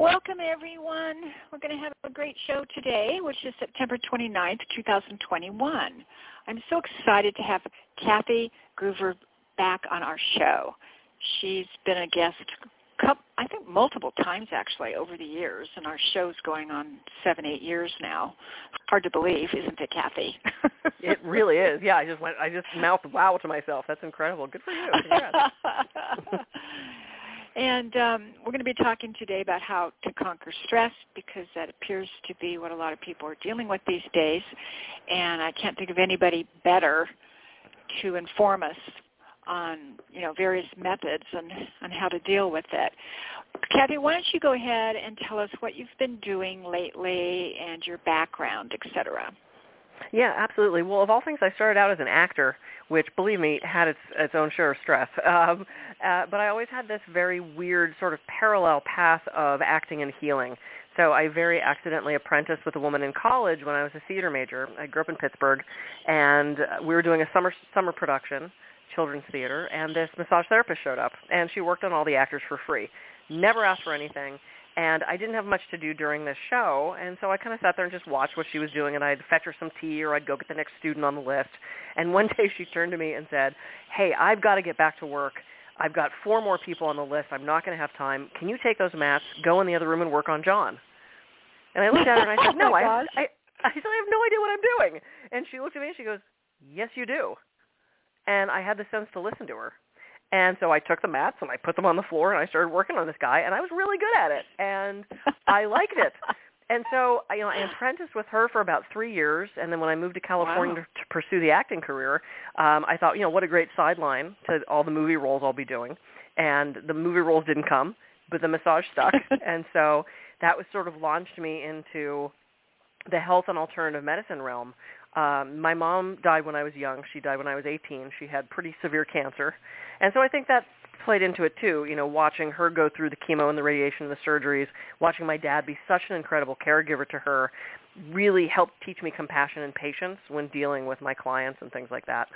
Welcome, everyone. We're going to have a great show today, which is September 29th, 2021. I'm so excited to have Kathy Gruver back on our show. She's been a guest, I think, multiple times actually over the years, and our show's going on seven, eight years now. Hard to believe, isn't it, Kathy? it really is. Yeah, I just went. I just mouthed "wow" to myself. That's incredible. Good for you. And um, we're going to be talking today about how to conquer stress because that appears to be what a lot of people are dealing with these days. And I can't think of anybody better to inform us on you know various methods and on how to deal with it. Kathy, why don't you go ahead and tell us what you've been doing lately and your background, etc. Yeah, absolutely. Well, of all things, I started out as an actor, which, believe me, had its its own share of stress. Um, uh, but I always had this very weird sort of parallel path of acting and healing. So I very accidentally apprenticed with a woman in college when I was a theater major. I grew up in Pittsburgh, and we were doing a summer summer production, children's theater, and this massage therapist showed up, and she worked on all the actors for free. Never asked for anything and I didn't have much to do during this show, and so I kind of sat there and just watched what she was doing, and I'd fetch her some tea, or I'd go get the next student on the list. And one day she turned to me and said, "Hey, I've got to get back to work. I've got four more people on the list. I'm not going to have time. Can you take those mats, go in the other room, and work on John?" And I looked at her and I said, "No, oh I, I, I said I have no idea what I'm doing." And she looked at me and she goes, "Yes, you do." And I had the sense to listen to her. And so I took the mats and I put them on the floor and I started working on this guy and I was really good at it and I liked it. And so you know I apprenticed with her for about three years and then when I moved to California wow. to, to pursue the acting career, um, I thought you know what a great sideline to all the movie roles I'll be doing. And the movie roles didn't come, but the massage stuck. and so that was sort of launched me into the health and alternative medicine realm. Um, my mom died when I was young. She died when I was 18. She had pretty severe cancer. And so I think that played into it too, you know, watching her go through the chemo and the radiation and the surgeries, watching my dad be such an incredible caregiver to her really helped teach me compassion and patience when dealing with my clients and things like that.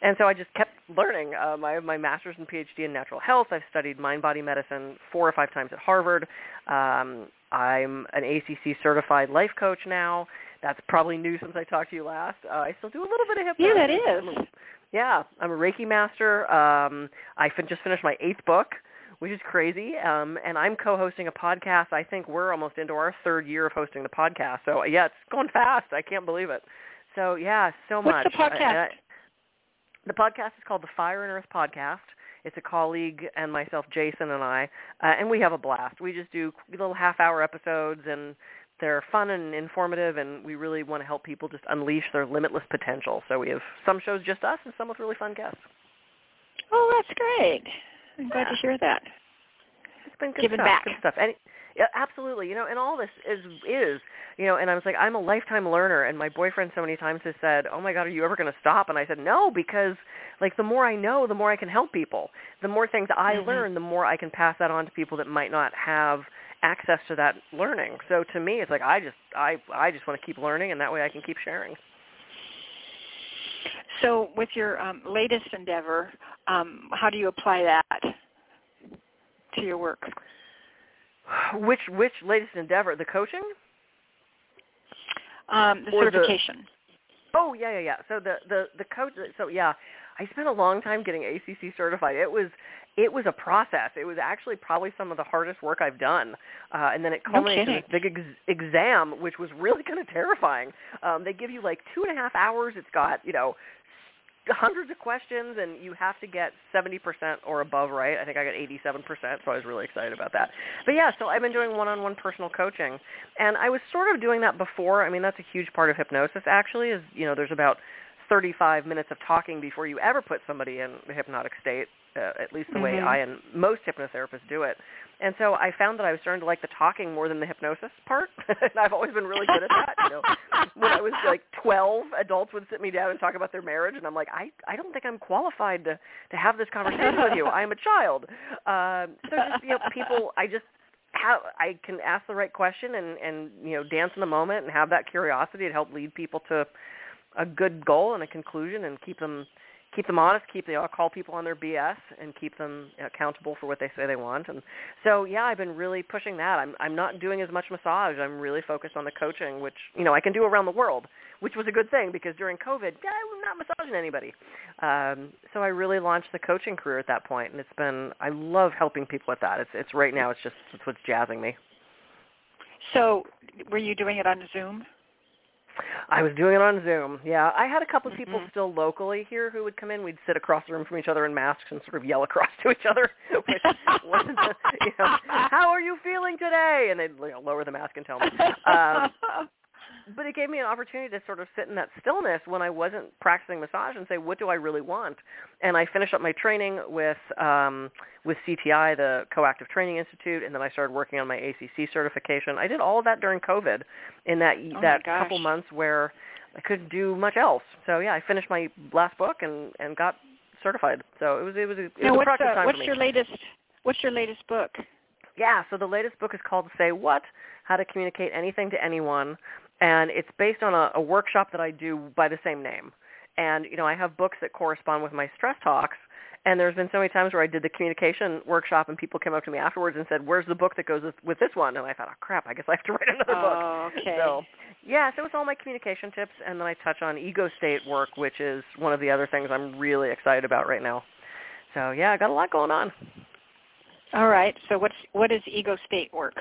And so I just kept learning. Um, I have my master's and PhD in natural health. I've studied mind-body medicine four or five times at Harvard. Um, I'm an ACC certified life coach now. That's probably new since I talked to you last. Uh, I still do a little bit of hypnosis. Yeah, that is. Yeah, I'm a Reiki master. Um, I fin- just finished my eighth book, which is crazy. Um, and I'm co-hosting a podcast. I think we're almost into our third year of hosting the podcast. So yeah, it's going fast. I can't believe it. So yeah, so What's much. the podcast? I, I, the podcast is called the Fire and Earth Podcast. It's a colleague and myself, Jason, and I, uh, and we have a blast. We just do little half-hour episodes, and they're fun and informative, and we really want to help people just unleash their limitless potential. So we have some shows just us, and some with really fun guests. Oh, that's great! I'm glad yeah. to hear that. It's been good Giving stuff. back. Good stuff. And yeah, absolutely. You know, and all this is is you know, and I was like, I'm a lifetime learner, and my boyfriend so many times has said, "Oh my God, are you ever going to stop?" And I said, "No, because like the more I know, the more I can help people. The more things I mm-hmm. learn, the more I can pass that on to people that might not have access to that learning. So to me, it's like I just I I just want to keep learning, and that way I can keep sharing. So with your um, latest endeavor, um, how do you apply that to your work? Which which latest endeavor? The coaching? Um, the Or the- certification. Oh yeah, yeah, yeah. So the the the coach. So yeah, I spent a long time getting ACC certified. It was it was a process. It was actually probably some of the hardest work I've done, uh, and then it No culminated in kidding. this big ex- exam, which was really kind of terrifying. Um, they give you like two and a half hours. It's got you know hundreds of questions and you have to get 70% or above right. I think I got 87%, so I was really excited about that. But yeah, so I've been doing one-on-one personal coaching and I was sort of doing that before. I mean, that's a huge part of hypnosis actually is, you know, there's about 35 minutes of talking before you ever put somebody in the hypnotic state, uh, at least the way Mhm. I and most hypnotherapists do it. And so I found that I was starting to like the talking more than the hypnosis part. and I've always been really good at that. You know, when I was like 12, adults would sit me down and talk about their marriage, and I'm like, I I don't think I'm qualified to to have this conversation with you. I am a child. Um, so just you know, people, I just have I can ask the right question and and you know dance in the moment and have that curiosity to help lead people to a good goal and a conclusion and keep them keep them honest, keep they all call people on their BS and keep them accountable for what they say they want. And so yeah, I've been really pushing that. I'm I'm not doing as much massage. I'm really focused on the coaching, which you know I can do around the world, which was a good thing because during COVID, yeah, I'm not massaging anybody. Um, so I really launched the coaching career at that point, and it's been I love helping people with that. It's it's right now it's just it's what's jazzing me. So were you doing it on Zoom? I was doing it on Zoom. Yeah, I had a couple of people Mhm. still locally here who would come in. We'd sit across the room from each other in masks and sort of yell across to each other. Which wasn't, you know, how are you feeling today? And they'd you know, lower the mask and tell me. Um, but it gave me an opportunity to sort of sit in that stillness when I wasn't practicing massage and say, what do I really want? And I finished up my training with um, with CTI, the Coactive Training Institute, and then I started working on my ACC certification. I did all of that during COVID in that Oh that gosh. couple months where I couldn't do much else. So yeah, I finished my last book and and got certified. So it was it was a, it now, was a what's, productive uh, time what's for me. your latest? What's your latest book? Yeah, so the latest book is called Say What: How to Communicate Anything to Anyone, and it's based on a, a workshop that I do by the same name. And you know, I have books that correspond with my stress talks. And there's been so many times where I did the communication workshop, and people came up to me afterwards and said, "Where's the book that goes with, with this one?" And I thought, "Oh crap, I guess I have to write another book." Oh, okay. So yeah, so it's all my communication tips, and then I touch on ego state work, which is one of the other things I'm really excited about right now. So yeah, I got a lot going on. All right. So what's what is ego state work?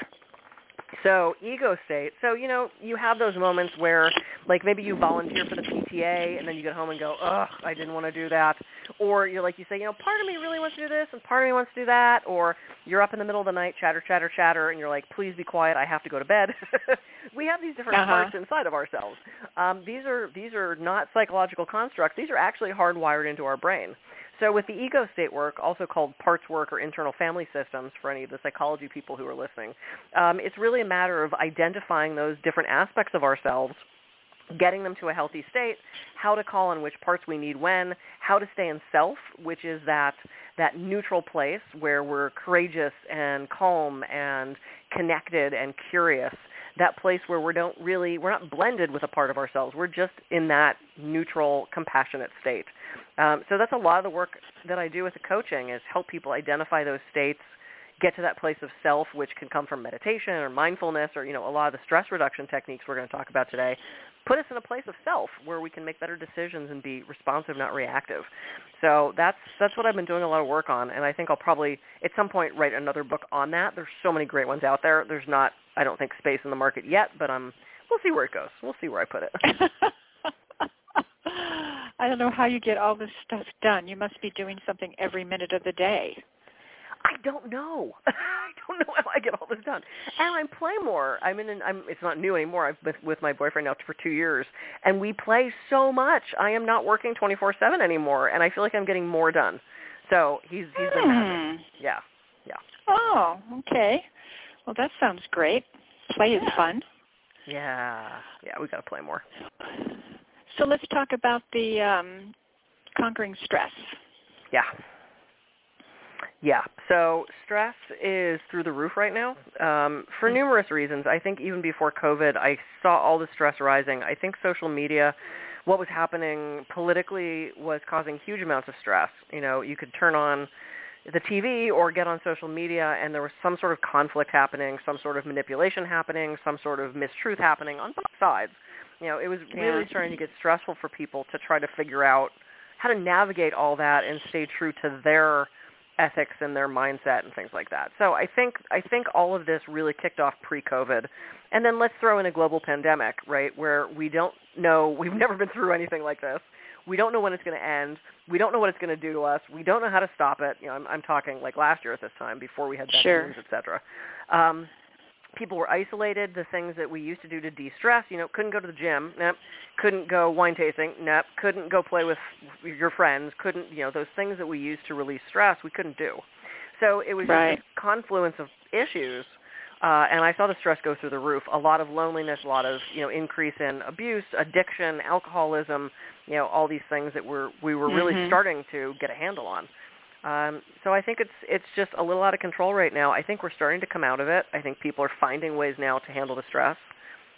So ego state. So you know, you have those moments where, like, maybe you volunteer for the PTA, and then you get home and go, "Ugh, I didn't want to do that," or you're like, you say, you know, part of me really wants to do this, and part of me wants to do that, or you're up in the middle of the night, chatter, chatter, chatter, and you're like, please be quiet, I have to go to bed. we have these different Uh-huh. parts inside of ourselves. Um, these are these are not psychological constructs. These are actually hardwired into our brain. So with the ego state work, also called parts work or internal family systems for any of the psychology people who are listening, um, it's really a matter of identifying those different aspects of ourselves, getting them to a healthy state, how to call on which parts we need when, how to stay in self, which is that that neutral place where we're courageous and calm and connected and curious that place where we don't really we're not blended with a part of ourselves. We're just in that neutral compassionate state um, so that's a lot of the work that i do with the coaching is help people identify those states get to that place of self which can come from meditation or mindfulness or you know a lot of the stress reduction techniques we're going to talk about today. Put us in a place of self where we can make better decisions and be responsive not reactive. So that's that's what i've been doing a lot of work on and i think i'll probably at some point write another book on that. There's so many great ones out there. There's not i don't think space in the market yet but um we'll see where it goes. We'll see where i put it I don't know how you get all this stuff done. You must be doing something every minute of the day. I don't know. I don't know how I get all this done. And I play more. I'm in. An, I'm. It's not new anymore. I've been with my boyfriend now for two years, and we play so much. I am not working 24/7 anymore, and I feel like I'm getting more done. So he's he's been. Hmm. Yeah, yeah, Oh, okay. Well, that sounds great. Play is fun. yeah, yeah. We got to play more. So let's talk about the um, conquering stress. Yeah. Yeah. So stress is through the roof right now um, for Mm. numerous reasons. I think even before COVID, I saw all the stress rising. I think social media, what was happening politically, was causing huge amounts of stress. You know, you could turn on the TV or get on social media, and there was some sort of conflict happening, some sort of manipulation happening, some sort of mistruth happening on both sides. You know, it was really Yeah. starting to get stressful for people to try to figure out how to navigate all that and stay true to their ethics and their mindset and things like that. So I think I think all of this really kicked off pre-COVID, and then let's throw in a global pandemic, right, where we don't know we've never been through anything like this. We don't know when it's going to end. We don't know what it's going to do to us. We don't know how to stop it. You know, I'm, I'm talking like last year at this time before we had vaccines, Sure. et cetera. Um, people were isolated. The things that we used to do to de-stress, you know, couldn't go to the gym. Nope. Couldn't go wine tasting. Nope. Couldn't go play with your friends. Couldn't, you know, those things that we used to release stress, we couldn't do. So it was Right. just a confluence of issues. Uh, and I saw the stress go through the roof. A lot of loneliness, a lot of you know increase in abuse, addiction, alcoholism, you know all these things that we're we were really Mhm. starting to get a handle on. Um, so I think it's it's just a little out of control right now. I think we're starting to come out of it. I think people are finding ways now to handle the stress,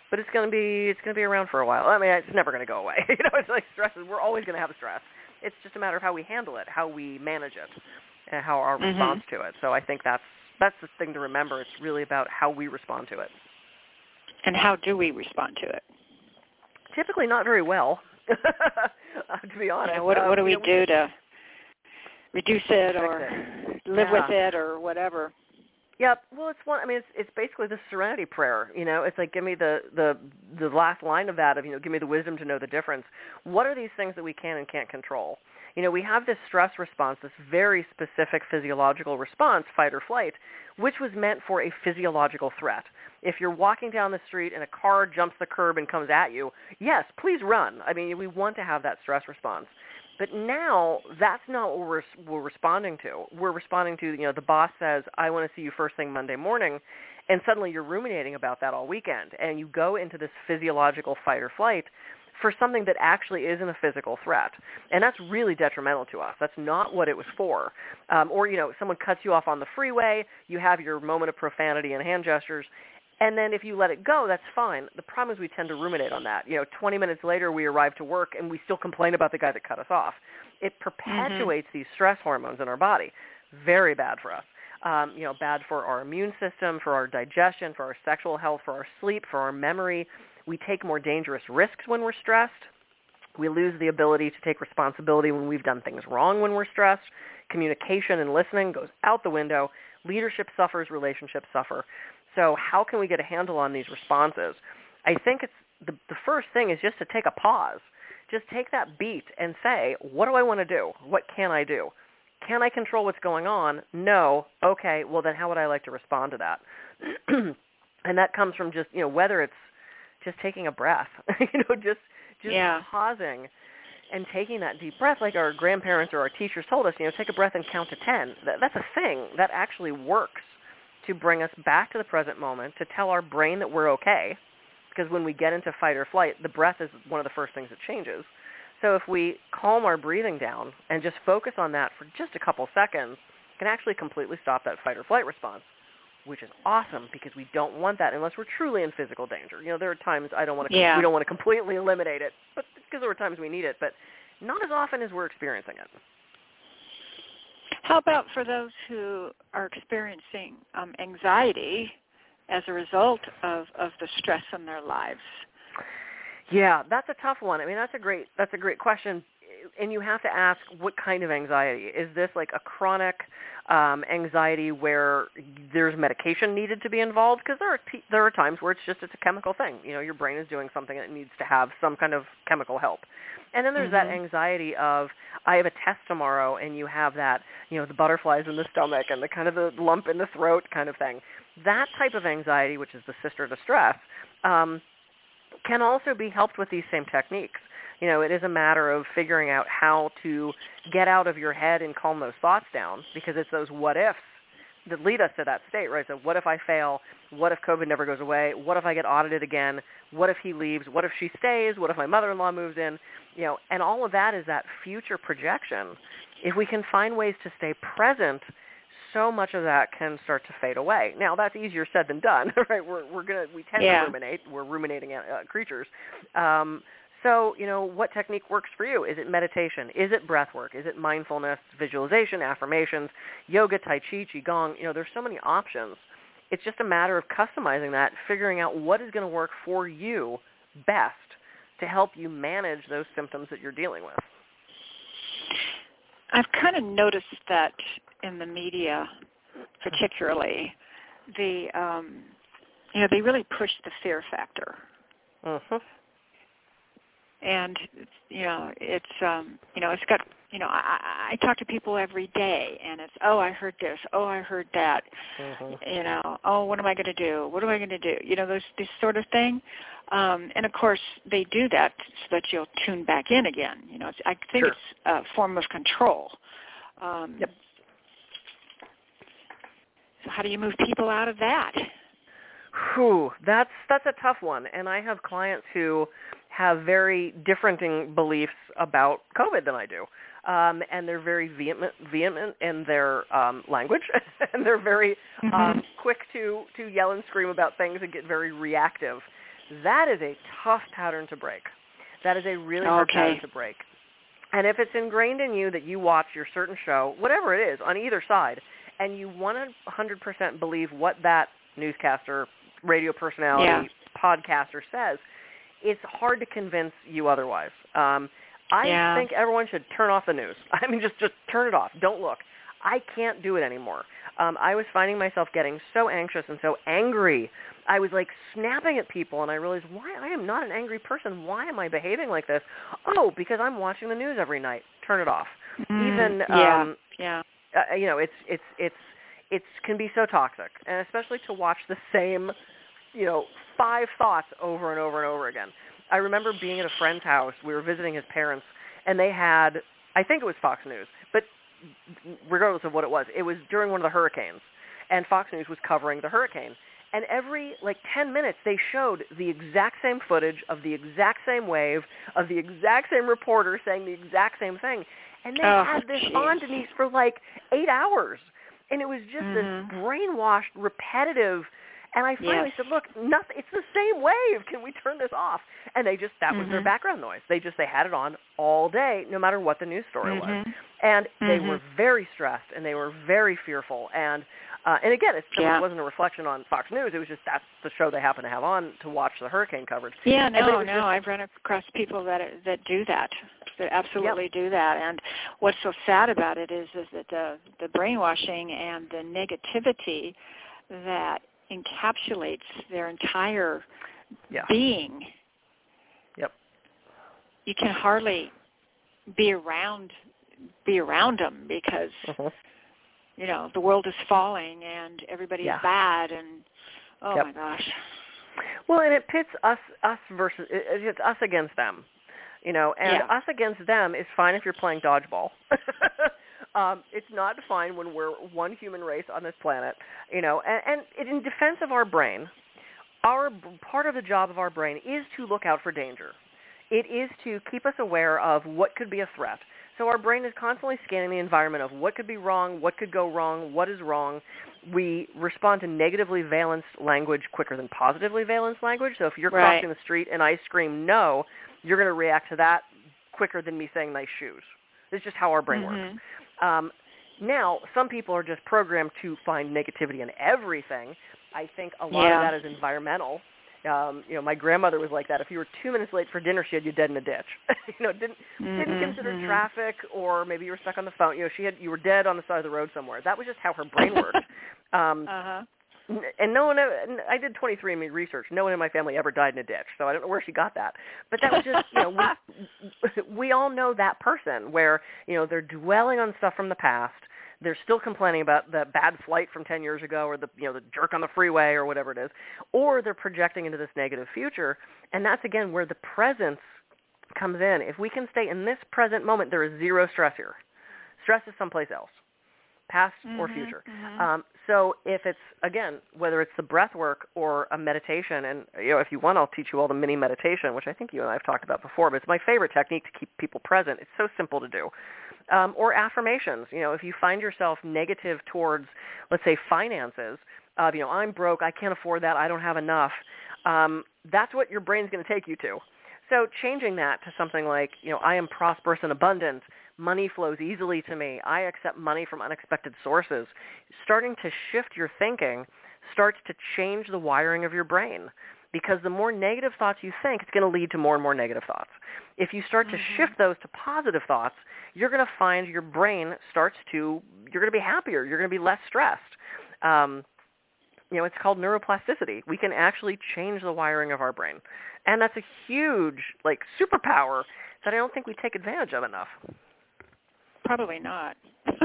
but it's going to be it's going to be around for a while. I mean, it's never going to go away. you know, it's like stress. is We're always going to have stress. It's just a matter of how we handle it, how we manage it, and how our Mhm. response to it. So I think that's that's the thing to remember. It's really about how we respond to it. And how do we respond to it? Typically, not very well. to be You honest, know, what, Um, what do we you know, do to reduce it or live Yeah. with it or whatever? Yep. Well, it's one. I mean, it's it's basically the Serenity Prayer. You know, it's like give me the the the last line of that of you know give me the wisdom to know the difference. What are these things that we can and can't control? You know, we have this stress response, this very specific physiological response, fight or flight, which was meant for a physiological threat. If you're walking down the street and a car jumps the curb and comes at you, yes, please run. I mean, we want to have that stress response. But now that's not what we're, we're responding to. We're responding to, you know, the boss says, I want to see you first thing Monday morning, and suddenly you're ruminating about that all weekend, and you go into this physiological fight or flight for something that actually isn't a physical threat. And that's really detrimental to us. That's not what it was for. Um, or, you know, someone cuts you off on the freeway, you have your moment of profanity and hand gestures, and then if you let it go, that's fine. The problem is we tend to ruminate on that. You know, 20 minutes later we arrive to work and we still complain about the guy that cut us off. It perpetuates these stress hormones in our body. Very bad for us. Um, you know, bad for our immune system, for our digestion, for our sexual health, for our sleep, for our memory. We take more dangerous risks when we're stressed. We lose the ability to take responsibility when we've done things wrong when we're stressed. Communication and listening goes out the window. Leadership suffers, relationships suffer. So how can we get a handle on these responses? I think it's the, the first thing is just to take a pause. Just take that beat and say, what do I want to do? What can I do? Can I control what's going on? No. Okay, well then how would I like to respond to that? and that comes from just, you know, whether it's just taking a breath, you know, just just Yeah. pausing and taking that deep breath like our grandparents or our teachers told us, you know, take a breath and count to 10. That, that's a thing that actually works to bring us back to the present moment, to tell our brain that we're okay. Because when we get into fight or flight, the breath is one of the first things that changes. So if we calm our breathing down and just focus on that for just a couple seconds, can actually completely stop that fight or flight response, which is awesome because we don't want that unless we're truly in physical danger. You know, there are times I don't want to Yeah. we don't want to completely eliminate it, but because there are times we need it, but not as often as we're experiencing it. How about for those who are experiencing um, anxiety as a result of, of the stress in their lives? Yeah, that's a tough one. I mean, that's a great that's a great question, and you have to ask what kind of anxiety. Is this like a chronic um, anxiety where there's medication needed to be involved? Because there are there are times where it's just it's a chemical thing. You know, your brain is doing something that needs to have some kind of chemical help. And then there's that Mhm. anxiety of I have a test tomorrow, and you have that you know the butterflies in the stomach and the kind of the lump in the throat kind of thing. That type of anxiety, which is the sister to stress. Um, can also be helped with these same techniques. You know, it is a matter of figuring out how to get out of your head and calm those thoughts down because it's those what ifs that lead us to that state, right? So what if I fail? What if COVID never goes away? What if I get audited again? What if he leaves? What if she stays? What if my mother-in-law moves in? You know, and all of that is that future projection. If we can find ways to stay present so much of that can start to fade away. Now that's easier said than done, right? We're we're gonna we tend Yeah. to ruminate. We're ruminating uh, creatures. Um, so you know what technique works for you? Is it meditation? Is it breath work? Is it mindfulness, visualization, affirmations, yoga, tai chi, qigong? You know, there's so many options. It's just a matter of customizing that, figuring out what is going to work for you best to help you manage those symptoms that you're dealing with. I've kind of noticed that in the media, particularly, the um, you know they really push the fear factor, Mhm. And you know it's um, you know it's got you know I, I talk to people every day, and it's oh I heard this, oh I heard that, Mhm. you know oh what am I going to do, what am I going to do, you know those this sort of thing, um, and of course they do that so that you'll tune back in again. You know it's, I think Sure. it's a form of control. Um, Yep. So how do you move people out of that? Whew, that's that's a tough one, and I have clients who have very differing beliefs about COVID than I do, um, and they're very vehement, vehement in their um, language, and they're very um, Mhm. quick to to yell and scream about things and get very reactive. That is a tough pattern to break. That is a really hard Okay. pattern to break. And if it's ingrained in you that you watch your certain show, whatever it is, on either side, and you 100% believe what that newscaster, radio personality, Yeah. podcaster says, it's hard to convince you otherwise. Um, I Yeah. think everyone should turn off the news. I mean, just just turn it off. Don't look. I can't do it anymore. Um, I was finding myself getting so anxious and so angry. I was like snapping at people, and I realized why I am not an angry person. Why am I behaving like this? Oh, because I'm watching the news every night. Turn it off. Even Mm, yeah, um, yeah, uh, you know, it's it's it's it's can be so toxic, and especially to watch the same, you know, five thoughts over and over and over again. I remember being at a friend's house. We were visiting his parents, and they had, I think it was Fox News, but regardless of what it was, it was during one of the hurricanes, and Fox News was covering the hurricane. And every like 10 minutes, they showed the exact same footage of the exact same wave, of the exact same reporter saying the exact same thing. And they Oh, had this jeez. on, Denise, for like eight hours. And it was just Mhm. this brainwashed, repetitive. And I finally Yes. said, look, nothing, it's the same wave. Can we turn this off? And they just, that was their Mhm. background noise. They just, they had it on all day, no matter what the news story was. Mhm. And they Mhm. were very stressed and they were very fearful. And uh, and again, it Yeah. wasn't a reflection on Fox News. It was just that's the show they happen to have on to watch the hurricane coverage. Yeah, it no, was no. just- I've run across people that that do that. That absolutely do that. And what's so sad about it is is that the the brainwashing and the negativity that encapsulates their entire Yeah. being. Yep. You can hardly be around be around them because Mhm. you know the world is falling and everybody's Yeah. bad and oh Yep. my gosh. Well, and it pits us us versus it- it's us against them, you know. And Yeah. us against them is fine if you're playing dodgeball. um, it's not fine when we're one human race on this planet, you know. And, and in defense of our brain, our part of the job of our brain is to look out for danger. It is to keep us aware of what could be a threat. So our brain is constantly scanning the environment of what could be wrong, what could go wrong, what is wrong. We respond to negatively valenced language quicker than positively valenced language. So if you're Right. crossing the street and I scream no, you're going to react to that quicker than me saying nice shoes. It's just how our brain works. Um, now, some people are just programmed to find negativity in everything. I think a lot Yeah. of that is environmental. Um, you know, my grandmother was like that. If you were two minutes late for dinner, she had you dead in a ditch. you know, didn't didn't Mhm, consider mhm. traffic, or maybe you were stuck on the phone. You know, she had you were dead on the side of the road somewhere. That was just how her brain worked. Um, Uh-huh. And no one ever, I did 23andMe research. No one in my family ever died in a ditch, so I don't know where she got that. But that was just, you know, we, we all know that person where, you know, they're dwelling on stuff from the past. They're still complaining about the bad flight from 10 years ago or the, you know, the jerk on the freeway or whatever it is. Or they're projecting into this negative future. And that's, again, where the presence comes in. If we can stay in this present moment, there is zero stress here. Stress is someplace else past mm-hmm, or future. Mm-hmm. Um, so if it's again whether it's the breath work or a meditation, and you know if you want, I'll teach you all the mini meditation, which I think you and I have talked about before. But it's my favorite technique to keep people present. It's so simple to do. Um, or affirmations. You know, if you find yourself negative towards, let's say, finances, uh, you know, I'm broke, I can't afford that, I don't have enough. Um, that's what your brain's going to take you to. So changing that to something like, you know, I am prosperous and abundant money flows easily to me. I accept money from unexpected sources. Starting to shift your thinking starts to change the wiring of your brain because the more negative thoughts you think, it's going to lead to more and more negative thoughts. If you start to mm-hmm. shift those to positive thoughts, you're going to find your brain starts to, you're going to be happier. You're going to be less stressed. Um, you know, it's called neuroplasticity. We can actually change the wiring of our brain. And that's a huge, like, superpower that I don't think we take advantage of enough. Probably not. well,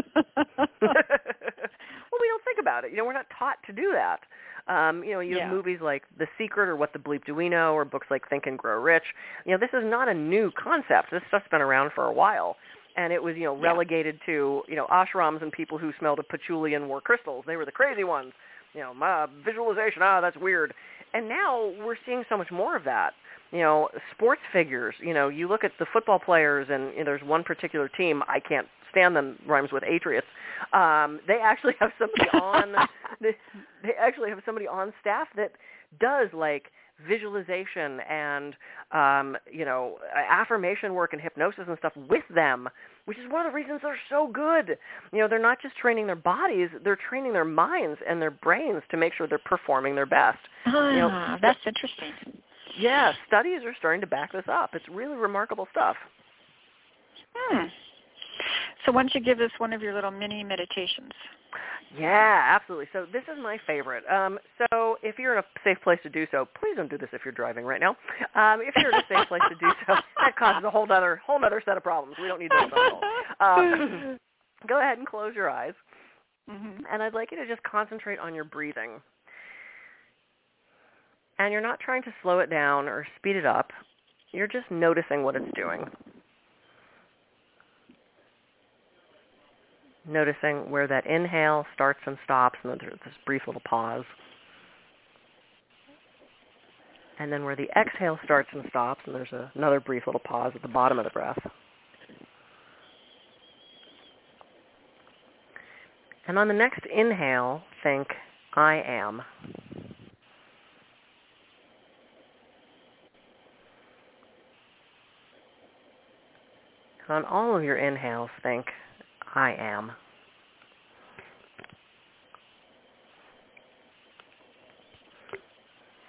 we don't think about it. You know, we're not taught to do that. Um, you know, you yeah. have movies like The Secret or What the Bleep Do We Know or books like Think and Grow Rich. You know, this is not a new concept. This stuff's been around for a while. And it was, you know, yeah. relegated to, you know, ashrams and people who smelled of patchouli and wore crystals. They were the crazy ones. You know, my visualization, ah, that's weird. And now we're seeing so much more of that you know, sports figures. You know, you look at the football players, and you know, there's one particular team I can't stand them. Rhymes with Atriots. Um, they actually have somebody on. they, they actually have somebody on staff that does like visualization and um, you know affirmation work and hypnosis and stuff with them, which is one of the reasons they're so good. You know, they're not just training their bodies; they're training their minds and their brains to make sure they're performing their best. Ah, you know, that's interesting. Yeah, studies are starting to back this up. It's really remarkable stuff. Hmm. So why don't you give us one of your little mini meditations? Yeah, absolutely. So this is my favorite. Um, so if you're in a safe place to do so, please don't do this if you're driving right now. Um, if you're in a safe place to do so, that causes a whole other whole other set of problems. We don't need those at all. Um, go ahead and close your eyes, mm-hmm. and I'd like you to just concentrate on your breathing and you're not trying to slow it down or speed it up. You're just noticing what it's doing. Noticing where that inhale starts and stops, and then there's this brief little pause. And then where the exhale starts and stops, and there's a, another brief little pause at the bottom of the breath. And on the next inhale, think, I am. On all of your inhales, think, I am.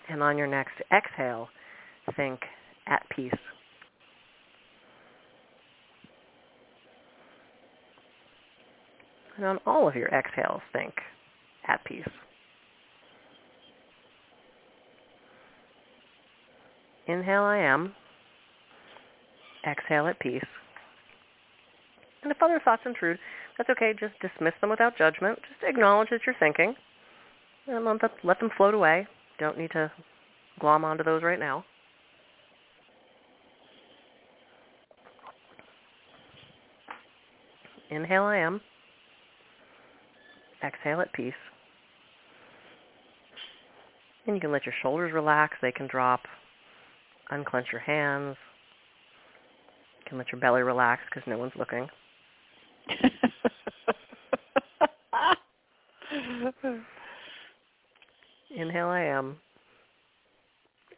And on your next exhale, think, at peace. And on all of your exhales, think, at peace. Inhale, I am. Exhale, at peace. And if other thoughts intrude, that's okay. Just dismiss them without judgment. Just acknowledge that you're thinking. And let them, let them float away. Don't need to glom onto those right now. Inhale, I am. Exhale at peace. And you can let your shoulders relax. They can drop. Unclench your hands. You can let your belly relax because no one's looking. Inhale, I am.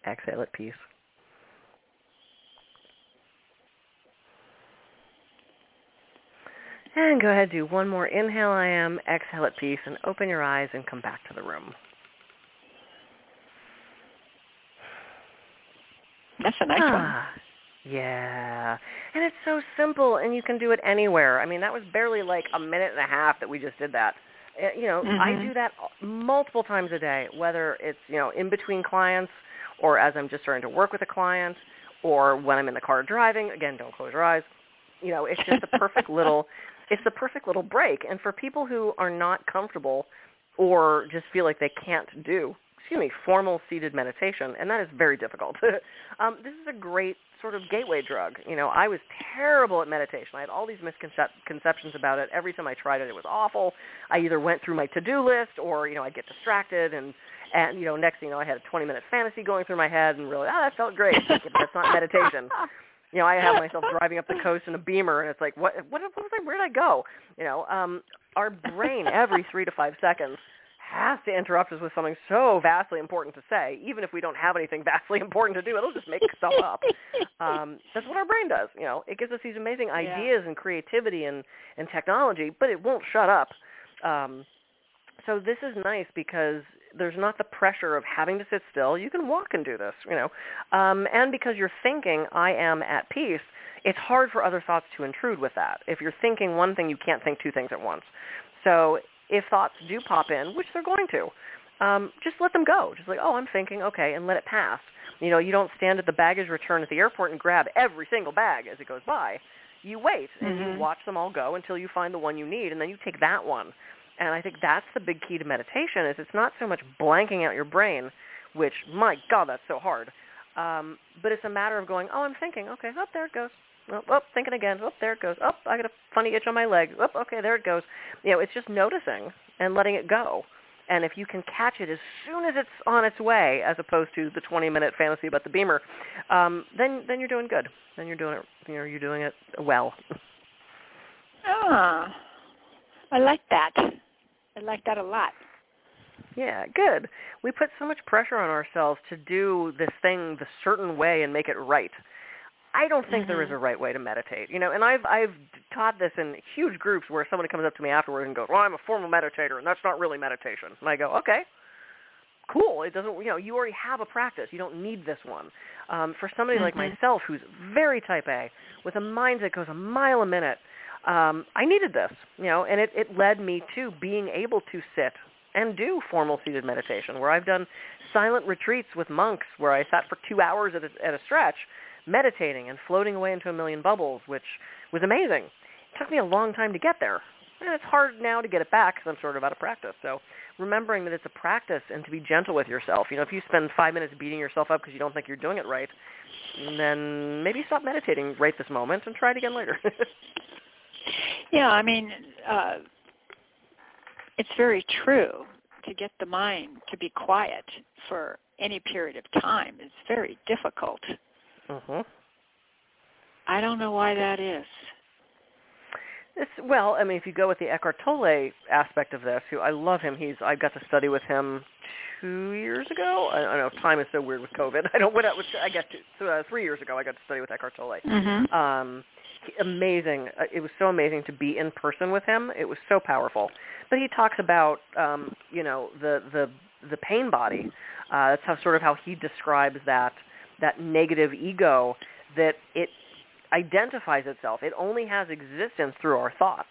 Exhale at peace. And go ahead, do one more. Inhale, I am. Exhale at peace, and open your eyes and come back to the room. That's a nice ah, one. Yeah. And it's so simple, and you can do it anywhere. I mean, that was barely like a minute and a half that we just did that. Uh, you know, mm-hmm. I do that multiple times a day, whether it's, you know, in between clients or as I'm just starting to work with a client or when I'm in the car driving. Again, don't close your eyes. You know, it's just the perfect little it's the perfect little break. And for people who are not comfortable or just feel like they can't do excuse me, formal seated meditation, and that is very difficult. um, this is a great sort of gateway drug. You know, I was terrible at meditation. I had all these misconceptions about it. Every time I tried it, it was awful. I either went through my to-do list or, you know, I'd get distracted and and you know, next thing you know, I had a 20-minute fantasy going through my head and really, oh, that felt great. But that's not meditation. You know, I have myself driving up the coast in a Beamer, and it's like, what? What, what was I? Where did I go? You know, um, our brain every three to five seconds has to interrupt us with something so vastly important to say, even if we don't have anything vastly important to do. It'll just make stuff up. Um, that's what our brain does. You know, it gives us these amazing ideas yeah. and creativity and and technology, but it won't shut up. Um, so this is nice because there's not the pressure of having to sit still. You can walk and do this, you know, um, and because you're thinking, I am at peace. It's hard for other thoughts to intrude with that. If you're thinking one thing, you can't think two things at once. So if thoughts do pop in, which they're going to, um, just let them go. Just like, oh, I'm thinking, okay, and let it pass. You know, you don't stand at the baggage return at the airport and grab every single bag as it goes by. You wait and mm-hmm. you watch them all go until you find the one you need, and then you take that one. And I think that's the big key to meditation is it's not so much blanking out your brain, which my God, that's so hard. Um, but it's a matter of going, oh, I'm thinking, okay, up oh, there it goes. Oh, oh, thinking again. Oh, there it goes. Oh, I got a funny itch on my leg. Oh, okay, there it goes. You know, it's just noticing and letting it go. And if you can catch it as soon as it's on its way, as opposed to the 20-minute fantasy about the beamer, um, then then you're doing good. Then you're doing it. You know, you're doing it well. Ah, I like that. I like that a lot. Yeah, good. We put so much pressure on ourselves to do this thing the certain way and make it right. I don't think mm-hmm. there is mm-hmm. a right way to meditate. You know, and I've I've taught this in huge groups where somebody comes up to me afterwards and goes, "Well, I'm a formal meditator, and that's not really meditation." And I go, "Okay, cool. It doesn't, you know, you already have a practice. You don't need this one." Um, for somebody mm-hmm. like myself, who's very type A, with a mind that goes a mile a minute, um, I needed this, you know, and it, it led me to being able to sit and do formal seated meditation, where I've done silent retreats with monks, where I sat for two hours at a, at a stretch meditating and floating away into a million bubbles, which was amazing. It took me a long time to get there. And it's hard now to get it back because I'm sort of out of practice. So remembering that it's a practice and to be gentle with yourself. You know, if you spend five minutes beating yourself up because you don't think you're doing it right, then maybe stop meditating right this moment and try it again later. yeah, I mean, uh, it's very true. To get the mind to be quiet for any period of time is very difficult. Mhm. I don't know why that is. It's, well, I mean, if you go with the Eckhart Tolle aspect of this, who I love him. He's I got to study with him two years ago. I, I know time is so weird with COVID. I don't what I, I got to uh, three years ago. I got to study with Eckhart Tolle. Mm-hmm. Um, amazing. Uh, it was so amazing to be in person with him. It was so powerful. But he talks about um, you know the the the pain body. Uh, that's how sort of how he describes that that negative ego that it identifies itself. It only has existence through our thoughts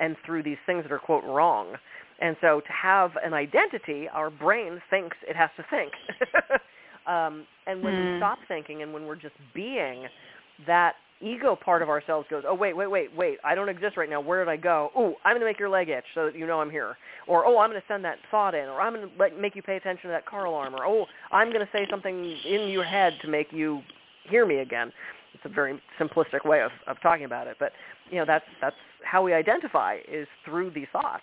and through these things that are, quote, wrong. And so to have an identity, our brain thinks it has to think. um, and when mm. we hmm. stop thinking and when we're just being, that ego part of ourselves goes, oh, wait, wait, wait, wait, I don't exist right now. Where did I go? Oh, I'm going to make your leg itch so that you know I'm here. Or, oh, I'm going to send that thought in. Or I'm going to like, make you pay attention to that car alarm. Or, oh, I'm going to say something in your head to make you hear me again. It's a very simplistic way of, of talking about it. But, you know, that's, that's how we identify is through these thoughts.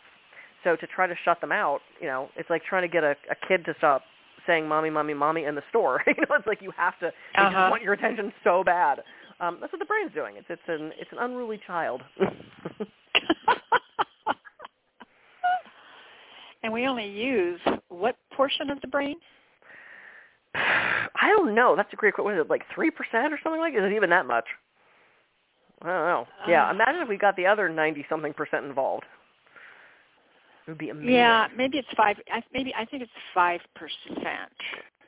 So to try to shut them out, you know, it's like trying to get a, a kid to stop saying mommy, mommy, mommy in the store. you know, it's like you have to, they uh-huh. just want your attention so bad. Um, that's what the brain's doing. It's it's an it's an unruly child. and we only use what portion of the brain? I don't know. That's a great question. What is it, like three percent or something like? Is it even that much? I don't know. Uh, yeah, imagine if we got the other ninety something percent involved. It would be amazing. Yeah, maybe it's five. Maybe I think it's five percent.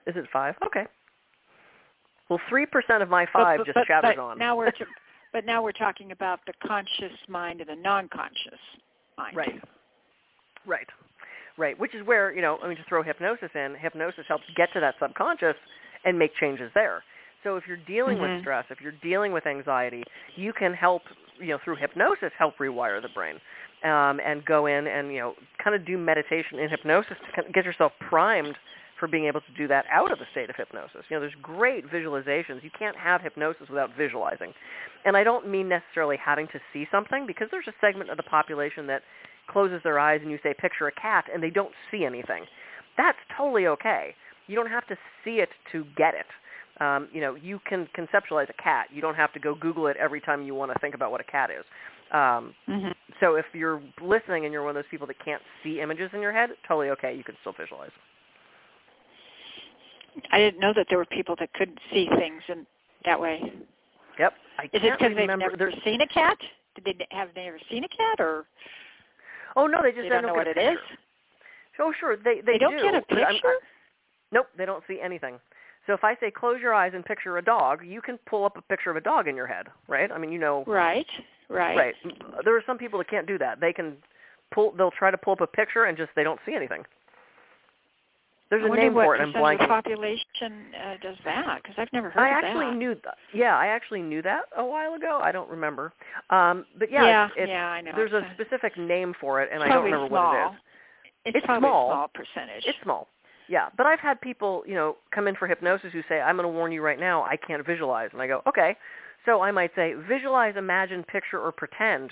Is it five? Okay. Well, three percent of my five but, just but, chatters but on. Now we're to, but now we're talking about the conscious mind and the non-conscious mind. Right. Right. Right. Which is where you know, I mean, to throw hypnosis in, hypnosis helps get to that subconscious and make changes there. So if you're dealing mm-hmm. with stress, if you're dealing with anxiety, you can help, you know, through hypnosis, help rewire the brain, um, and go in and you know, kind of do meditation in hypnosis to get yourself primed for being able to do that out of the state of hypnosis. You know, there's great visualizations. You can't have hypnosis without visualizing. And I don't mean necessarily having to see something because there's a segment of the population that closes their eyes and you say picture a cat and they don't see anything. That's totally okay. You don't have to see it to get it. Um, you know, you can conceptualize a cat. You don't have to go Google it every time you want to think about what a cat is. Um, mm-hmm. So if you're listening and you're one of those people that can't see images in your head, totally okay. You can still visualize. I didn't know that there were people that couldn't see things in that way. Yep. I Is it because they've remember. never There's, seen a cat? Did they have they ever seen a cat, or oh no, they just they don't don't know what it is? Oh sure, they they, They don't do. get a picture. Nope, they don't see anything. So if I say close your eyes and picture a dog, you can pull up a picture of a dog in your head, right? I mean, you know, Right, right. right. There are some people that can't do that. They can pull. They'll try to pull up a picture and just they don't see anything. There's I a name what for it. I'm percentage of the blanking. population uh, does that? Because I've never heard I of actually knew. Th- yeah, I actually knew that a while ago. I don't remember. Um, but yeah, yeah, it's, it's, yeah, I know. there's a specific name for it, and I don't remember small. what it is. It's, It's probably small. small percentage. It's small. Yeah, but I've had people, you know, come in for hypnosis who say, "I'm going to warn you right now, I can't visualize." And I go, "Okay." So I might say, "Visualize, imagine, picture, or pretend."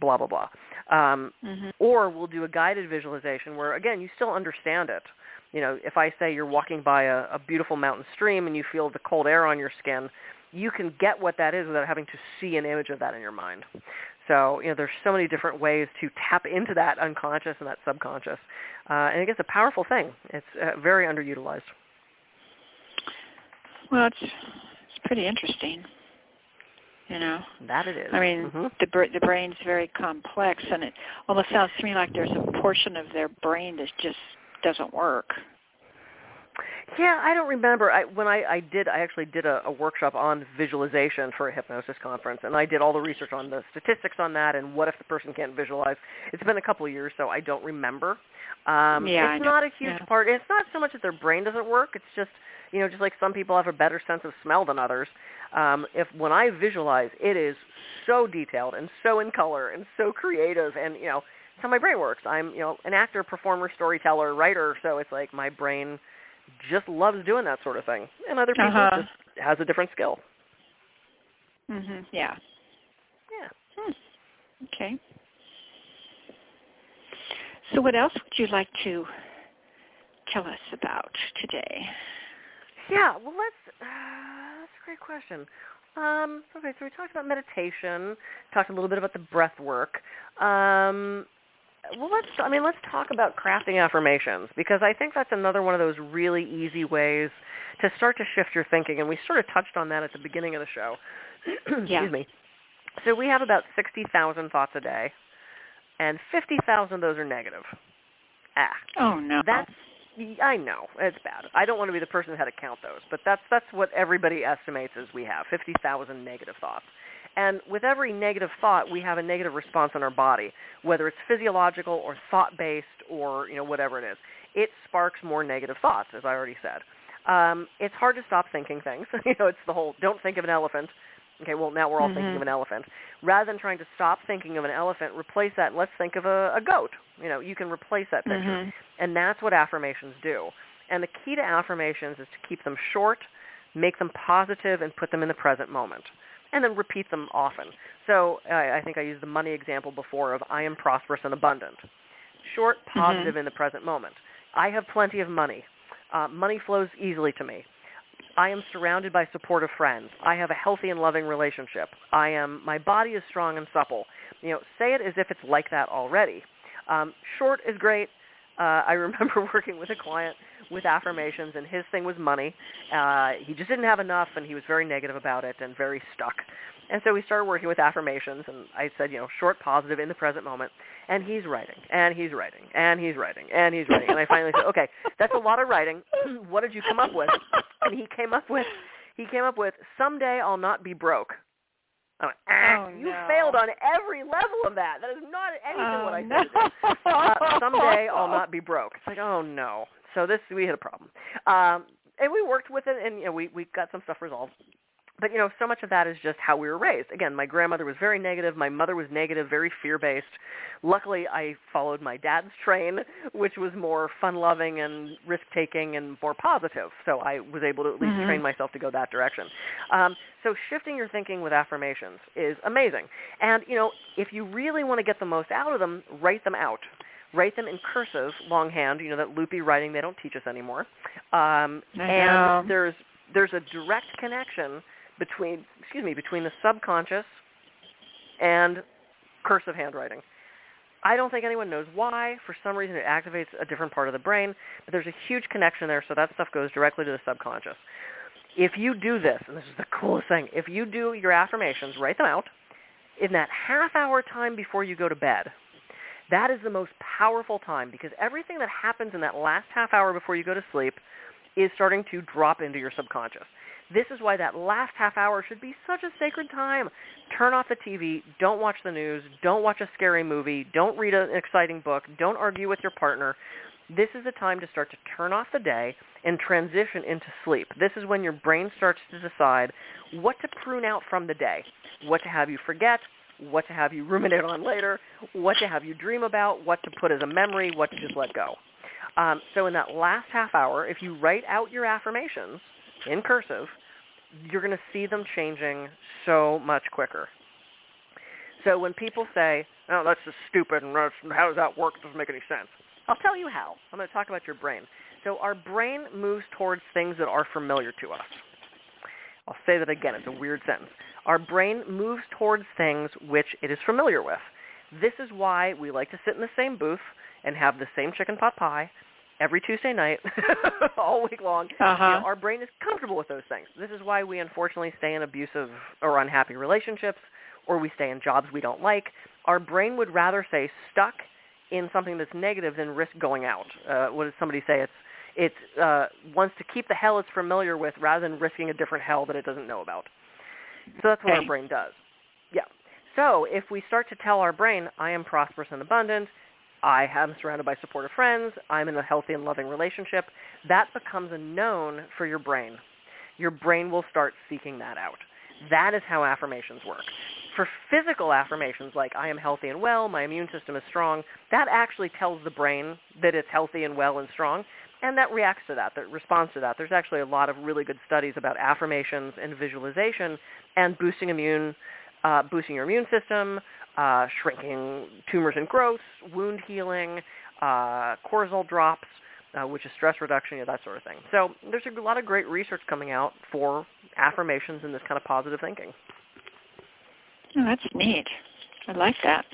Blah blah blah. Um, hmm or we'll do a guided visualization where, again, you still understand it. You know, if I say you're walking by a, a beautiful mountain stream and you feel the cold air on your skin, you can get what that is without having to see an image of that in your mind. So, you know, there's so many different ways to tap into that unconscious and that subconscious. Uh, and it gets a powerful thing. It's uh, very underutilized. Well, it's it's pretty interesting. You know, That it is. I mean, Mhm. the br- the brain's very complex, and it almost sounds to me like there's a portion of their brain that just doesn't work. Yeah, I don't remember. I, when I, I did, I actually did a, a workshop on visualization for a hypnosis conference, and I did all the research on the statistics on that and what if the person can't visualize. It's been a couple of years, so I don't remember. Um, Yeah, it's not a huge Yeah. part. It's not so much that their brain doesn't work. It's just, you know, just like some people have a better sense of smell than others. Um, if when I visualize, it is so detailed and so in color and so creative, and you know, how my brain works. I'm, you know, an actor, performer, storyteller, writer, so it's like my brain just loves doing that sort of thing, and other people Uh-huh. just has a different skill. Mhm. Yeah. Yeah. Hmm. Okay. So, what else would you like to tell us about today? Yeah. Well, let's. Uh, that's a great question. Um, okay, so we talked about meditation. Talked a little bit about the breath work. Um, well, let's. I mean, let's talk about crafting affirmations because I think that's another one of those really easy ways to start to shift your thinking, and we sort of touched on that at the beginning of the show. Yeah. Excuse me. So we have about sixty thousand thoughts a day, and fifty thousand of those are negative. Ah, Oh no. that's I know it's bad. I don't want to be the person that had to count those, but that's that's what everybody estimates is we have fifty thousand negative thoughts. And with every negative thought, we have a negative response in our body, whether it's physiological or thought-based or you know whatever it is. It sparks more negative thoughts, as I already said. Um, it's hard to stop thinking things. you know, it's the whole don't think of an elephant. Okay, well now we're all thinking Mhm. of an elephant. Rather than trying to stop thinking of an elephant, replace that. and Let's think of a, a goat. You know, you can replace that picture. Mhm. And that's what affirmations do. And the key to affirmations is to keep them short, make them positive, and put them in the present moment. And then repeat them often. So I, I think I used the money example before of I am prosperous and abundant. Short, positive in the present moment. I have plenty of money. Uh, money flows easily to me. I am surrounded by supportive friends. I have a healthy and loving relationship. I am my body is strong and supple. You know, say it as if it's like that already. Um, short is great. Uh, I remember working with a client with affirmations, and his thing was money. Uh, he just didn't have enough, and he was very negative about it and very stuck. And so we started working with affirmations, and I said, you know, short, positive, in the present moment. And he's writing, and he's writing, and he's writing, and he's writing. And I finally said, okay, that's a lot of writing. what did you come up with? And he came up with, he came up with, someday I'll not be broke. I went, ah, Oh, you no. failed on every level of that. That is not anything oh, what I said. do. Uh, someday I'll not be broke. It's like, oh no. So this we had a problem, um, and we worked with it, and you know, we we got some stuff resolved. but you know, so much of that is just how we were raised. Again, my grandmother was very negative. My mother was negative, very fear-based. Luckily, I followed my dad's train, which was more fun-loving and risk-taking and more positive. So I was able to at least Mhm. train myself to go that direction. Um, so shifting your thinking with affirmations is amazing. And you know, if you really want to get the most out of them, write them out. Write them in cursive, longhand. You know that loopy writing they don't teach us anymore. Um, and there's there's a direct connection between excuse me between the subconscious and cursive handwriting. I don't think anyone knows why. For some reason, it activates a different part of the brain, but there's a huge connection there, so that stuff goes directly to the subconscious. If you do this, and this is the coolest thing, if you do your affirmations, write them out in that half hour time before you go to bed. That is the most powerful time because everything that happens in that last half hour before you go to sleep is starting to drop into your subconscious. This is why that last half hour should be such a sacred time. Turn off the TV. Don't watch the news. Don't watch a scary movie. Don't read an exciting book. Don't argue with your partner. This is the time to start to turn off the day and transition into sleep. This is when your brain starts to decide what to prune out from the day, what to have you forget, what to have you ruminate on later, what to have you dream about, what to put as a memory, what to just let go. Um, so in that last half hour, if you write out your affirmations in cursive, you're going to see them changing so much quicker. So when people say, "Oh, that's just stupid," and how does that work? It doesn't make any sense. I'll tell you how. I'm going to talk about your brain. So our brain moves towards things that are familiar to us. I'll say that again. It's a weird sentence. Our brain moves towards things which it is familiar with. This is why we like to sit in the same booth and have the same chicken pot pie every Tuesday night, all week long. Uh-huh. You know, our brain is comfortable with those things. This is why we unfortunately stay in abusive or unhappy relationships, or we stay in jobs we don't like. Our brain would rather say stuck in something that's negative than risk going out. Uh, what does somebody say? It's it uh, wants to keep the hell it's familiar with rather than risking a different hell that it doesn't know about. So that's what our brain does. Yeah. So if we start to tell our brain, I am prosperous and abundant, I am surrounded by supportive friends, I'm in a healthy and loving relationship, that becomes a known for your brain. Your brain will start seeking that out. That is how affirmations work. For physical affirmations like I am healthy and well, my immune system is strong, that actually tells the brain that it's healthy and well and strong, and that reacts to that, that responds to that. There's actually a lot of really good studies about affirmations and visualization and boosting immune, uh, boosting your immune system, uh, shrinking tumors and growths, wound healing, uh, cortisol drops, uh, which is stress reduction, you know, that sort of thing. So there's a lot of great research coming out for affirmations and this kind of positive thinking. Oh, that's neat. I like that.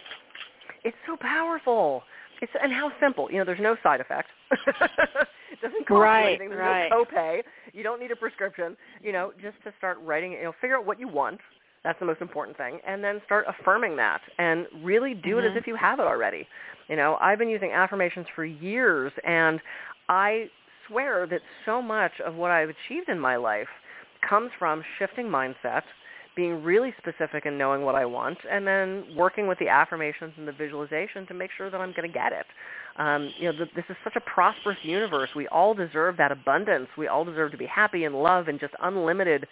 It's so powerful. It's and how simple. You know, there's no side effect. it doesn't cost you Right, anything. There's right. no copay. You don't need a prescription. You know, just to start writing. You know, figure out what you want. That's the most important thing, and then start affirming that, and really do it as Mhm. if you have it already. You know, I've been using affirmations for years, and I swear that so much of what I've achieved in my life comes from shifting mindset, being really specific and knowing what I want, and then working with the affirmations and the visualization to make sure that I'm going to get it. Um, you know, th- this is such a prosperous universe. We all deserve that abundance. We all deserve to be happy and love and just unlimited,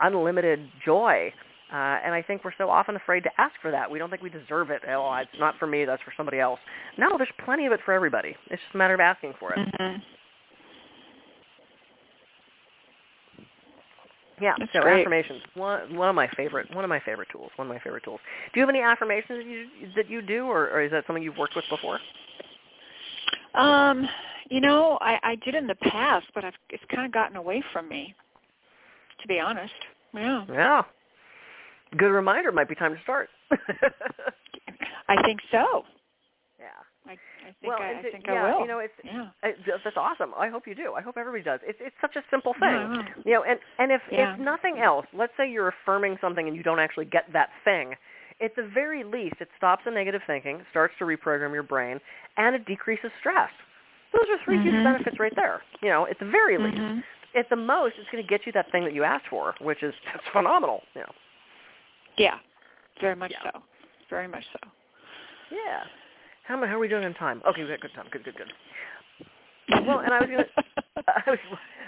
unlimited joy. Uh, and I think we're so often afraid to ask for that. We don't think we deserve it. Oh, it's not for me. That's for somebody else. No, there's plenty of it for everybody. It's just a matter of asking for it. Mhm. Yeah. That's so great. affirmations, one one of my favorite one of my favorite tools. One of my favorite tools. Do you have any affirmations that you that you do, or, or is that something you've worked with before? Um, you know, I, I did in the past, but I've, it's kind of gotten away from me, to be honest. Yeah, Yeah. Good reminder. Might be time to start. I think so. yeah. I, I think well, I, I think yeah, I will. you know, it's yeah. that's awesome. I hope you do. I hope everybody does. It's it's such a simple thing. Will. You know, and and if Yeah. if nothing else, let's say you're affirming something and you don't actually get that thing. At the very least, it stops the negative thinking, starts to reprogram your brain, and it decreases stress. Those are 3 huge Mhm. benefits right there. You know, at the very least. Mhm. At the most, it's going to get you that thing that you asked for, which is that's phenomenal. You know. Yeah, very much Yeah. so. Very much so. Yeah. How, am how are we doing on time? Okay, we got good time. Good, good, good. Well, and I was gonna. I was,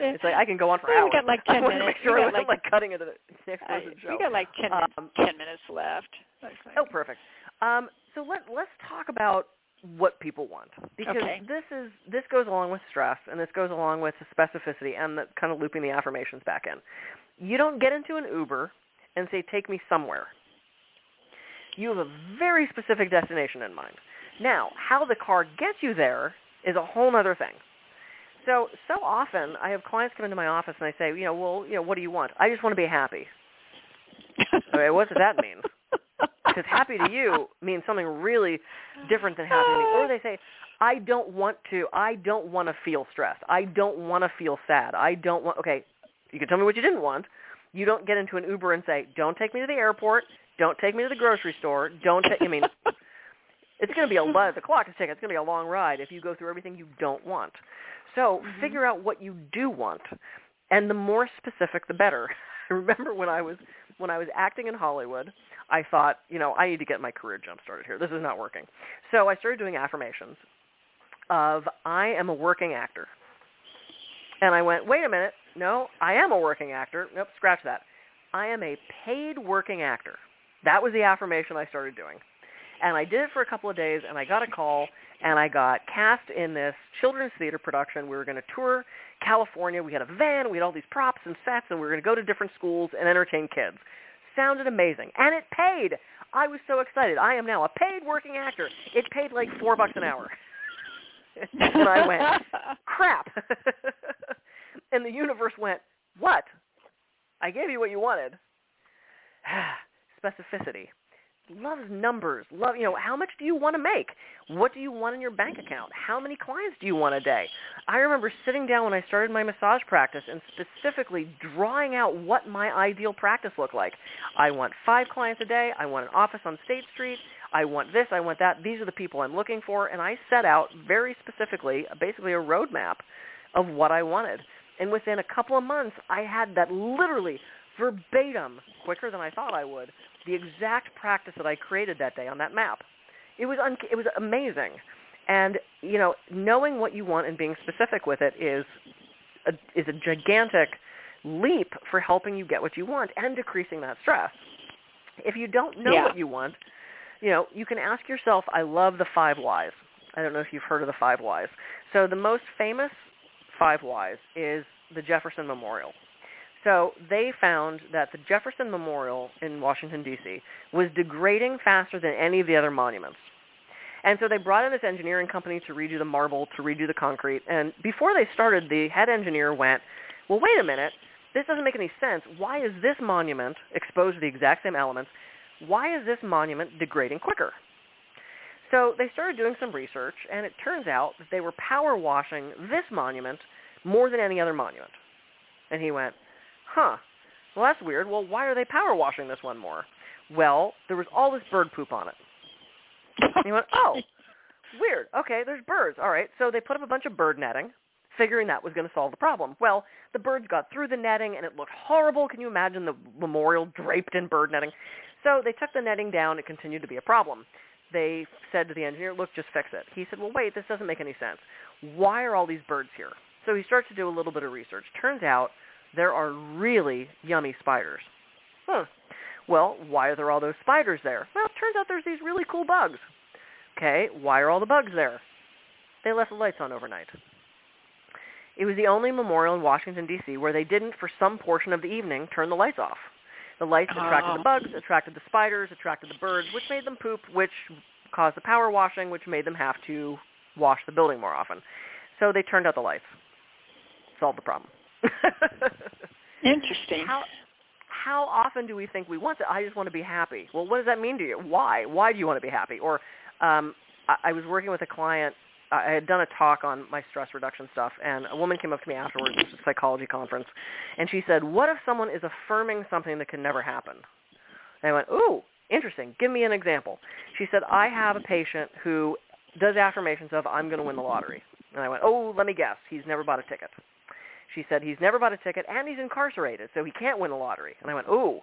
it's like I can go on for we hours. got like 10 want minutes. make sure We got like- like cutting into the Nick I, wasn't we got like ten minutes, Um, ten minutes left. Oh, perfect. Um, so let let's talk about what people want because Okay. this is this goes along with stress and this goes along with the specificity and the kind of looping the affirmations back in. You don't get into an Uber and say take me somewhere. You have a very specific destination in mind. Now, how the car gets you there is a whole other thing. So so often I have clients come into my office and I say, you know, well, you know, what do you want? I just want to be happy. Okay, what does that mean? because happy to you means something really different than happy to me. Or they say, I don't want to. I don't want to feel stressed. I don't want to feel sad. I don't want. Okay, you can tell me what you didn't want. You don't get into an Uber and say, "Don't take me to the airport. Don't take me to the grocery store. Don't." Ta-. I mean, it's going to be a mm-hmm. lot. The clock is ticking. It's going to be a long ride if you go through everything you don't want. So mm-hmm. figure out what you do want, and the more specific, the better. I remember when I was when I was acting in Hollywood. I thought, you know, I need to get my career jump started here. This is not working. So I started doing affirmations of I am a working actor. And I went, wait a minute, no, I am a working actor. Nope, scratch that. I am a paid working actor. That was the affirmation I started doing. And I did it for a couple of days, and I got a call, and I got cast in this children's theater production. We were going to tour California. We had a van. We had all these props and sets, and we were going to go to different schools and entertain kids. Sounded amazing, and it paid. I was so excited. I am now a paid working actor. It paid like four bucks an hour. and I went, crap. and the universe went, what? I gave you what you wanted. Specificity. Loves numbers. Love, you know, how much do you want to make? What do you want in your bank account? How many clients do you want a day? I remember sitting down when I started my massage practice and specifically drawing out what my ideal practice looked like. I want five clients a day. I want an office on State Street. I want this. I want that. These are the people I'm looking for. And I set out very specifically, basically a roadmap of what I wanted. And within a couple of months, I had that literally verbatim, quicker than I thought I would, the exact practice that I created that day on that map. It was un- it was amazing. And you know, knowing what you want and being specific with it is a, is a gigantic leap for helping you get what you want and decreasing that stress. If you don't know Yeah. what you want, you know, you can ask yourself, I love the five whys. I don't know if you've heard of the five whys. So the most famous five whys is the Jefferson Memorial. So they found that the Jefferson Memorial in Washington, D.C. was degrading faster than any of the other monuments. And so they brought in this engineering company to redo the marble, to redo the concrete. And before they started, the head engineer went, well, wait a minute. This doesn't make any sense. Why is this monument exposed to the exact same elements? Why is this monument degrading quicker? So they started doing some research, and it turns out that they were power washing this monument more than any other monument. And he went, huh, well, that's weird. Well, why are they power washing this one more? Well, there was all this bird poop on it. And he went, oh, weird. Okay, there's birds. All right. So they put up a bunch of bird netting, figuring that was going to solve the problem. Well, the birds got through the netting, and it looked horrible. Can you imagine the memorial draped in bird netting? So they took the netting down. It continued to be a problem. They said to the engineer, look, just fix it. He said, well, wait, this doesn't make any sense. Why are all these birds here? So he starts to do a little bit of research. Turns out there are really yummy spiders. Huh. Well, why are there all those spiders there? Well, it turns out there's these really cool bugs. Okay, why are all the bugs there? They left the lights on overnight. It was the only memorial in Washington, D.C. where they didn't, for some portion of the evening, turn the lights off. The lights attracted Oh. the bugs, attracted the spiders, attracted the birds, which made them poop, which caused the power washing, which made them have to wash the building more often. So they turned out the lights. Solved the problem. Interesting. How how often do we think we want to? I just want to be happy. Well, what does that mean to you? Why? Why do you want to be happy? Or um, I, I was working with a client. I had done a talk on my stress reduction stuff, and a woman came up to me afterwards. It a psychology conference, and she said, "What if someone is affirming something that can never happen?" And I went, "Ooh, interesting. Give me an example." She said, "I have a patient who does affirmations of I'm going to win the lottery," and I went, "Oh, let me guess. He's never bought a ticket." She said, he's never bought a ticket and he's incarcerated, so he can't win the lottery. And I went, ooh.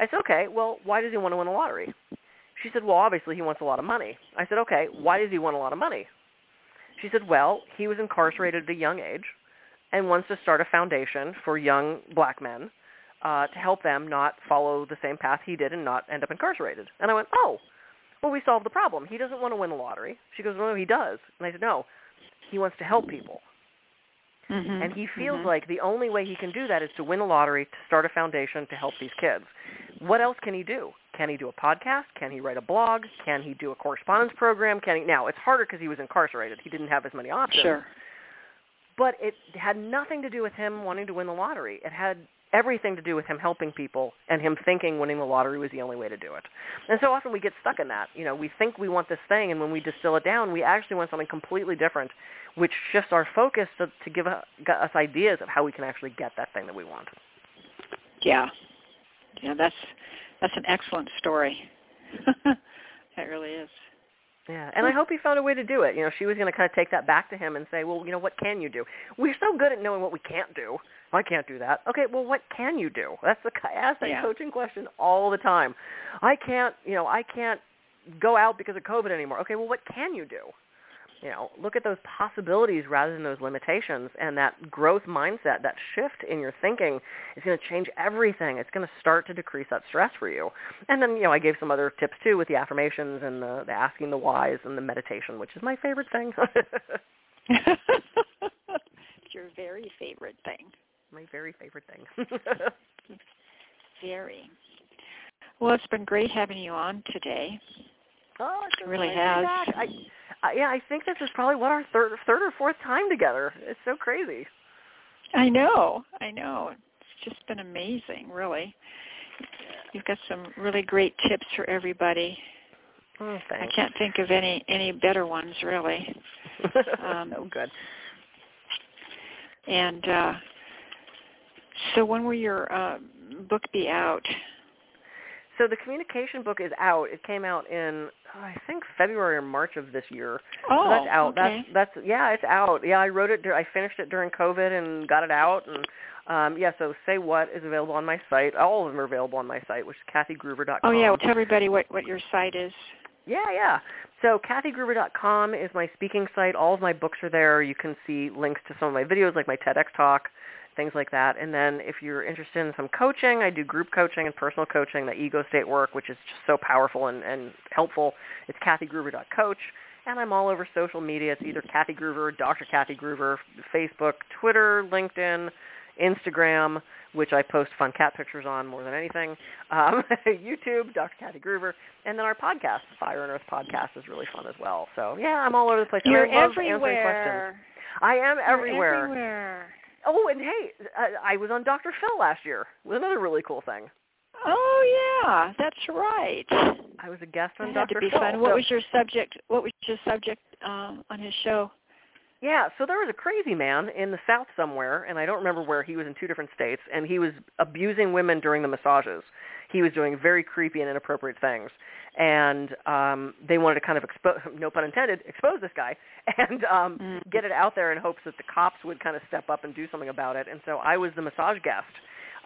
I said, okay, well, why does he want to win a lottery? She said, well, obviously he wants a lot of money. I said, okay, why does he want a lot of money? She said, well, he was incarcerated at a young age and wants to start a foundation for young black men uh, to help them not follow the same path he did and not end up incarcerated. And I went, oh, well, we solved the problem. He doesn't want to win the lottery. She goes, no, he does. And I said, no, he wants to help people. Mm-hmm. And he feels mm-hmm. like the only way he can do that is to win the lottery, to start a foundation to help these kids. What else can he do? Can he do a podcast? Can he write a blog? Can he do a correspondence program? Can he? Now it's harder because he was incarcerated. He didn't have as many options. Sure. But it had nothing to do with him wanting to win the lottery. It had everything to do with him helping people and him thinking winning the lottery was the only way to do it. And so often we get stuck in that. You know, we think we want this thing, and when we distill it down, we actually want something completely different, which shifts our focus to, to give us ideas of how we can actually get that thing that we want. Yeah, yeah, that's that's an excellent story. that really is. Yeah, and I hope he found a way to do it. You know, she was going to kind of take that back to him and say, well, you know, what can you do? We're so good at knowing what we can't do. I can't do that. Okay, well, what can you do? That's the I ask that yeah. coaching question all the time. I can't, you know, I can't go out because of COVID anymore. Okay, well, what can you do? You know, look at those possibilities rather than those limitations, and that growth mindset, that shift in your thinking, is going to change everything. It's going to start to decrease that stress for you. And then, you know, I gave some other tips too with the affirmations and the, the asking the whys and the meditation, which is my favorite thing. it's your very favorite thing. My very favorite thing. very. Well, it's been great having you on today. Oh, it really has. I, I, yeah, I think this is probably what our third, third or fourth time together. It's so crazy. I know, I know. It's just been amazing, really. You've got some really great tips for everybody. Oh, I can't think of any any better ones, really. Um, oh, good. And uh, so, when will your uh, book be out? So the communication book is out. It came out in oh, I think February or March of this year. Oh, so that's out. okay. That's that's yeah, it's out. Yeah, I wrote it. I finished it during COVID and got it out. And um, yeah, so say what is available on my site. All of them are available on my site, which is kathygruver.com. Oh yeah, well, tell everybody what what your site is. Yeah, yeah. So kathygruver.com is my speaking site. All of my books are there. You can see links to some of my videos, like my TEDx talk things like that. And then if you're interested in some coaching, I do group coaching and personal coaching, the ego state work, which is just so powerful and, and helpful. It's kathygruver.coach. And I'm all over social media. It's either Kathy Gruver, Dr. Kathy Gruver, Facebook, Twitter, LinkedIn, Instagram, which I post fun cat pictures on more than anything, um, YouTube, Dr. Kathy Gruver, and then our podcast, Fire and Earth Podcast, is really fun as well. So yeah, I'm all over the place. You're I love everywhere. Answering questions. I am everywhere. everywhere. Oh, and hey, I, I was on Dr. Phil last year. It was another really cool thing. Oh yeah, that's right. I was a guest on That had Dr. to be Phil. fun. What So- was your subject? What was your subject uh, on his show? Yeah, so there was a crazy man in the South somewhere, and I don't remember where. He was in two different states, and he was abusing women during the massages. He was doing very creepy and inappropriate things, and um, they wanted to kind of expose, no pun intended, expose this guy, and um, Mm. get it out there in hopes that the cops would kind of step up and do something about it. And so I was the massage guest,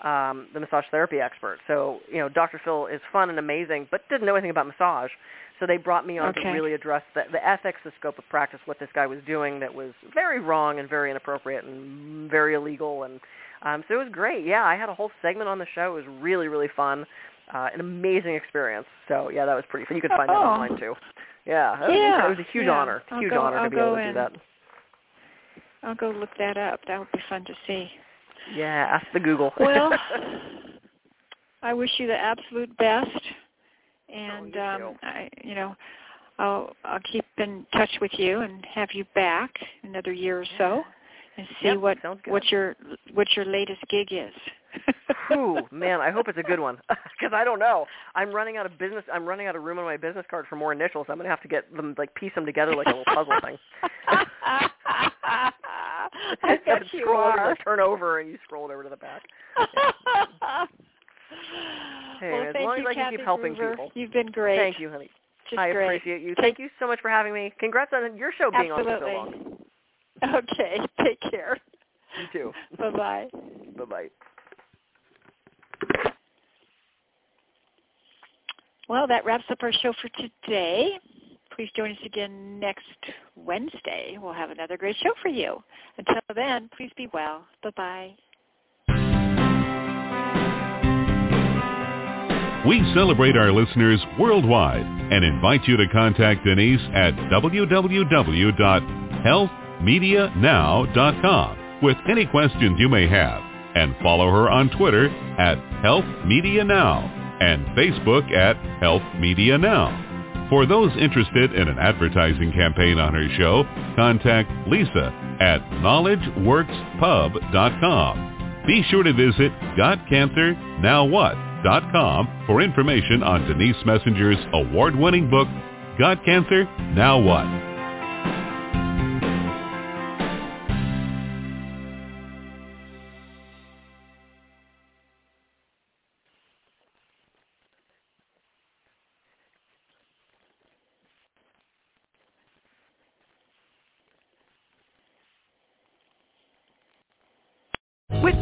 um, the massage therapy expert. So you know, Dr. Phil is fun and amazing, but didn't know anything about massage. So they brought me on Okay. to really address the, the ethics, the scope of practice, what this guy was doing that was very wrong and very inappropriate and very illegal. And um, so it was great. Yeah, I had a whole segment on the show. It was really, really fun. Uh, an amazing experience. So yeah, that was pretty fun. You can find that Oh. online too. Yeah, it was, Yeah, it was a huge yeah. honor, I'll huge go- honor I'll to be able to do that. I'll go look that up. That would be fun to see. Yeah, ask the Google. Well, I wish you the absolute best, and you um. I, you know, I'll I'll keep in touch with you and have you back another year or so, and see Yep, what what your what your latest gig is. Ooh, man, I hope it's a good one because I don't know. I'm running out of business. I'm running out of room on my business card for more initials. I'm gonna have to get them like piece them together like a little puzzle thing. I bet you scroll are. turn over, and you scroll it over to the back. Hey, well, as long you, as I can keep helping people. You've been great. Thank you, honey. Just I great. appreciate you. Thank you so much for having me. Congrats on your show being on for so long. Okay. Take care. You too. Bye bye. Bye bye. Well, that wraps up our show for today. Please join us again next Wednesday. We'll have another great show for you. Until then, please be well. Bye bye. We celebrate our listeners worldwide and invite you to contact Denise at www.healthmedianow.com with any questions you may have and follow her on Twitter at Health Media Now and Facebook at Health Media Now. For those interested in an advertising campaign on her show, contact Lisa at knowledgeworkspub.com. Be sure to visit GotCancerNowWhat.com for information on Denise Messenger's award-winning book, Got Cancer? Now What?